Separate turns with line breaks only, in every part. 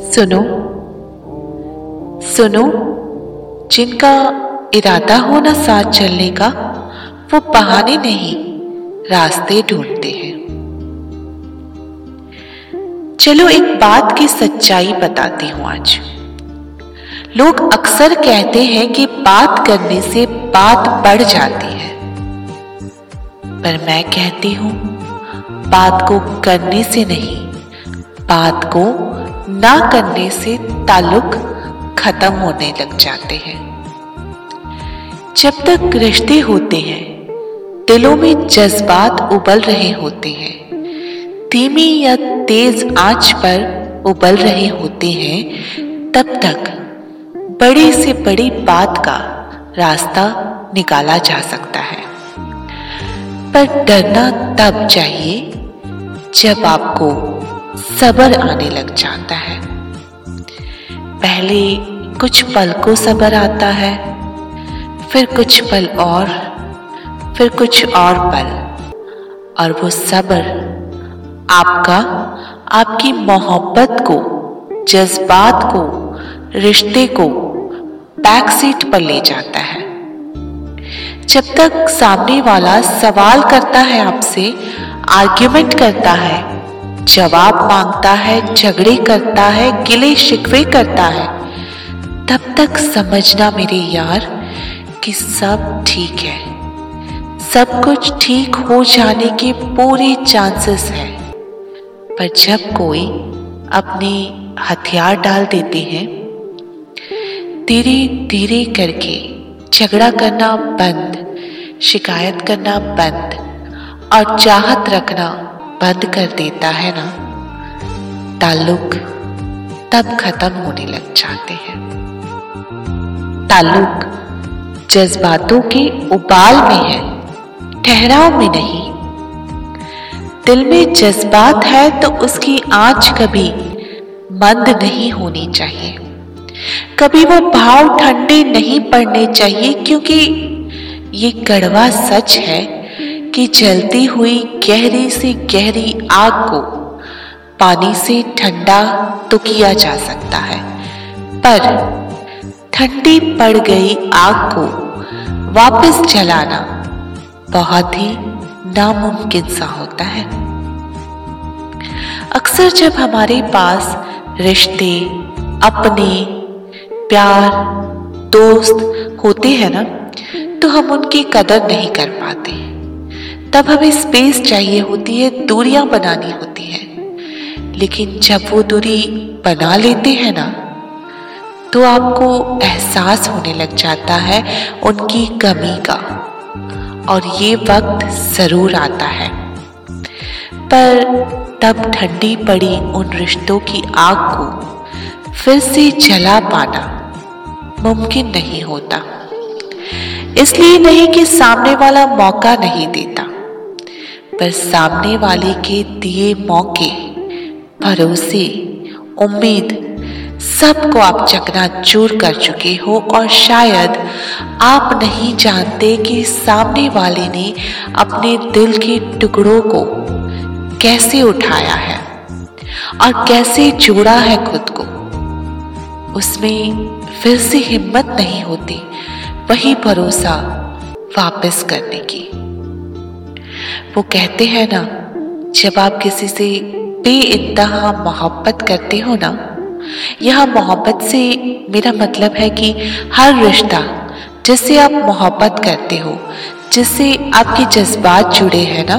सुनो। सुनो, जिनका इरादा हो ना साथ चलने का, वो बहाने नहीं, रास्ते ढूंढते हैं। चलो एक बात की सच्चाई बताती हूँ आज। लोग अक्सर कहते हैं कि बात करने से बात बढ़ जाती है। पर मैं कहती हूँ, बात को करने से नहीं, बात को ना करने से ताल्लुक खत्म होने लग जाते हैं। जब तक रिश्ते होते हैं, दिलों में जज्बात उबल रहे होते हैं, धीमी या तेज आँच पर उबल रहे होते हैं, तब तक बड़ी से बड़ी बात का रास्ता निकाला जा सकता है। पर डरना तब चाहिए जब आपको सबर आने लग जाता है। पहले कुछ पल को सबर आता है, फिर कुछ पल और, फिर कुछ और पल। और वो सबर आपका, आपकी मोहब्बत को, जज्बात को, रिश्ते को बैक सीट पर ले जाता है। जब तक सामने वाला सवाल करता है आपसे आर्ग्यूमेंट करता है जवाब माँगता है, झगड़े करता है, गिले शिकवे करता है। तब तक समझना मेरे यार कि सब ठीक है। सब कुछ ठीक हो जाने के पूरे चांसेस हैं। पर जब कोई अपने हथियार डाल देते हैं धीरे धीरे करके झगड़ा करना बंद, शिकायत करना बंद और चाहत रखना बंद कर देता है ना, ताल्लुक तब खत्म होने लग जाते हैं। ताल्लुक जज्बातों के उबाल में है, ठहराव में नहीं। दिल में जज्बात है तो उसकी आँच कभी मंद नहीं होनी चाहिए। कभी वो भाव ठंडे नहीं पड़ने चाहिए क्योंकि ये कड़वा सच है। कि जलती हुई गहरी से गहरी आग को पानी से ठंडा तो किया जा सकता है, पर ठंडी पड़ गई आग को वापस जलाना बहुत ही नामुमकिन सा होता है। अक्सर जब हमारे पास रिश्ते, अपने प्यार, दोस्त होते हैं ना तो हम उनकी कदर नहीं कर पाते। तब हमें स्पेस चाहिए होती है, दूरियाँ बनानी होती है। लेकिन जब वो दूरी बना लेते हैं ना तो आपको एहसास होने लग जाता है उनकी कमी का। और ये वक्त ज़रूर आता है। पर तब ठंडी पड़ी उन रिश्तों की आग को फिर से जला पाना मुमकिन नहीं होता। इसलिए नहीं कि सामने वाला मौका नहीं देता। पर सामने वाले के दिए मौके, भरोसे, उम्मीद, सबको आप चकनाचूर कर चुके हो और शायद आप नहीं जानते कि सामने वाले ने अपने दिल के टुकड़ों को कैसे उठाया है और कैसे जोड़ा है खुद को। उसमें फिर से हिम्मत नहीं होती, वही भरोसा वापस करने की। वो कहते हैं ना, जब आप किसी से बे इंतहा मोहब्बत करते हो ना, यह मोहब्बत से मेरा मतलब है कि हर रिश्ता जिससे आप मोहब्बत करते हो, जिससे आपके जज्बात जुड़े हैं ना,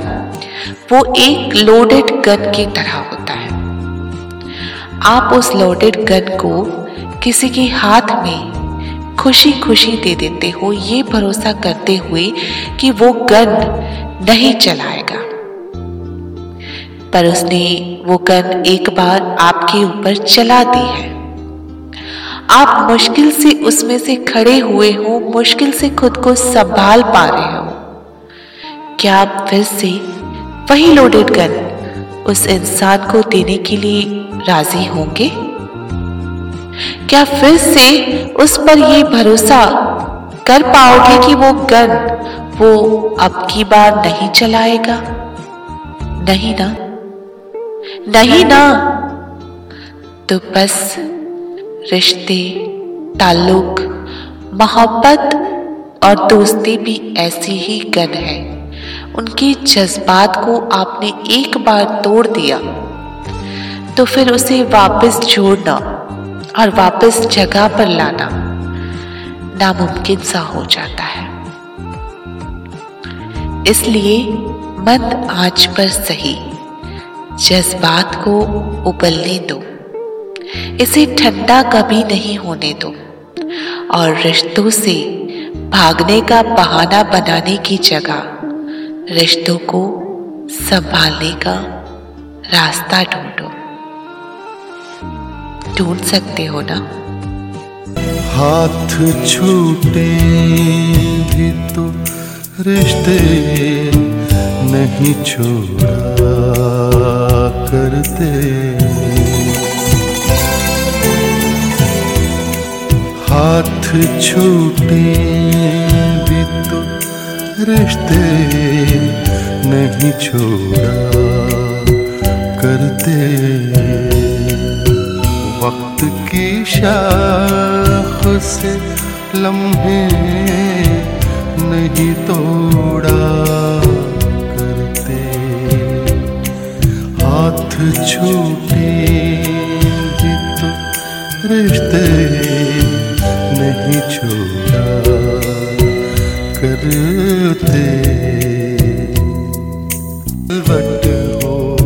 वो एक लोडेड गन की तरह होता है। आप उस लोडेड गन को किसी के हाथ में खुशी खुशी दे देते हो, ये भरोसा करते हुए कि वो गन नहीं चलाएगा। पर उसने वो गन एक बार आपके ऊपर चला दी है। आप मुश्किल से उसमें से खड़े हुए हो, मुश्किल से खुद को संभाल पा रहे हो। क्या आप फिर से वही लोडेड गन उस इंसान को देने के लिए राज़ी होंगे? क्या फिर से उस पर यह भरोसा कर पाओगे कि वो गन वो अब की बार नहीं चलाएगा? नहीं ना? नहीं ना? तो बस रिश्ते, ताल्लुक, मोहब्बत और दोस्ती भी ऐसी ही गन है। उनके जज्बात को आपने एक बार तोड़ दिया तो फिर उसे वापस जोड़ना और वापस जगह पर लाना। नामुमकिन सा हो जाता है। इसलिए मत आँच पर सही। जज्बात को उबलने दो। इसे ठंडा कभी नहीं होने दो। और रिश्तों से भागने का बहाना बनाने की जगह रिश्तों को संभालने का रास्ता ढूंढो। ढूंढ सकते हो ना?
हाथ छूटे भी तो रिश्ते नहीं छोड़ा करते। हाथ छूटे भी तो रिश्ते नहीं छोड़ा करते। वक्त की शाख से लम्हे नहीं तोड़ा करते। हाथ छूटे तो रिश्ते नहीं छोड़ा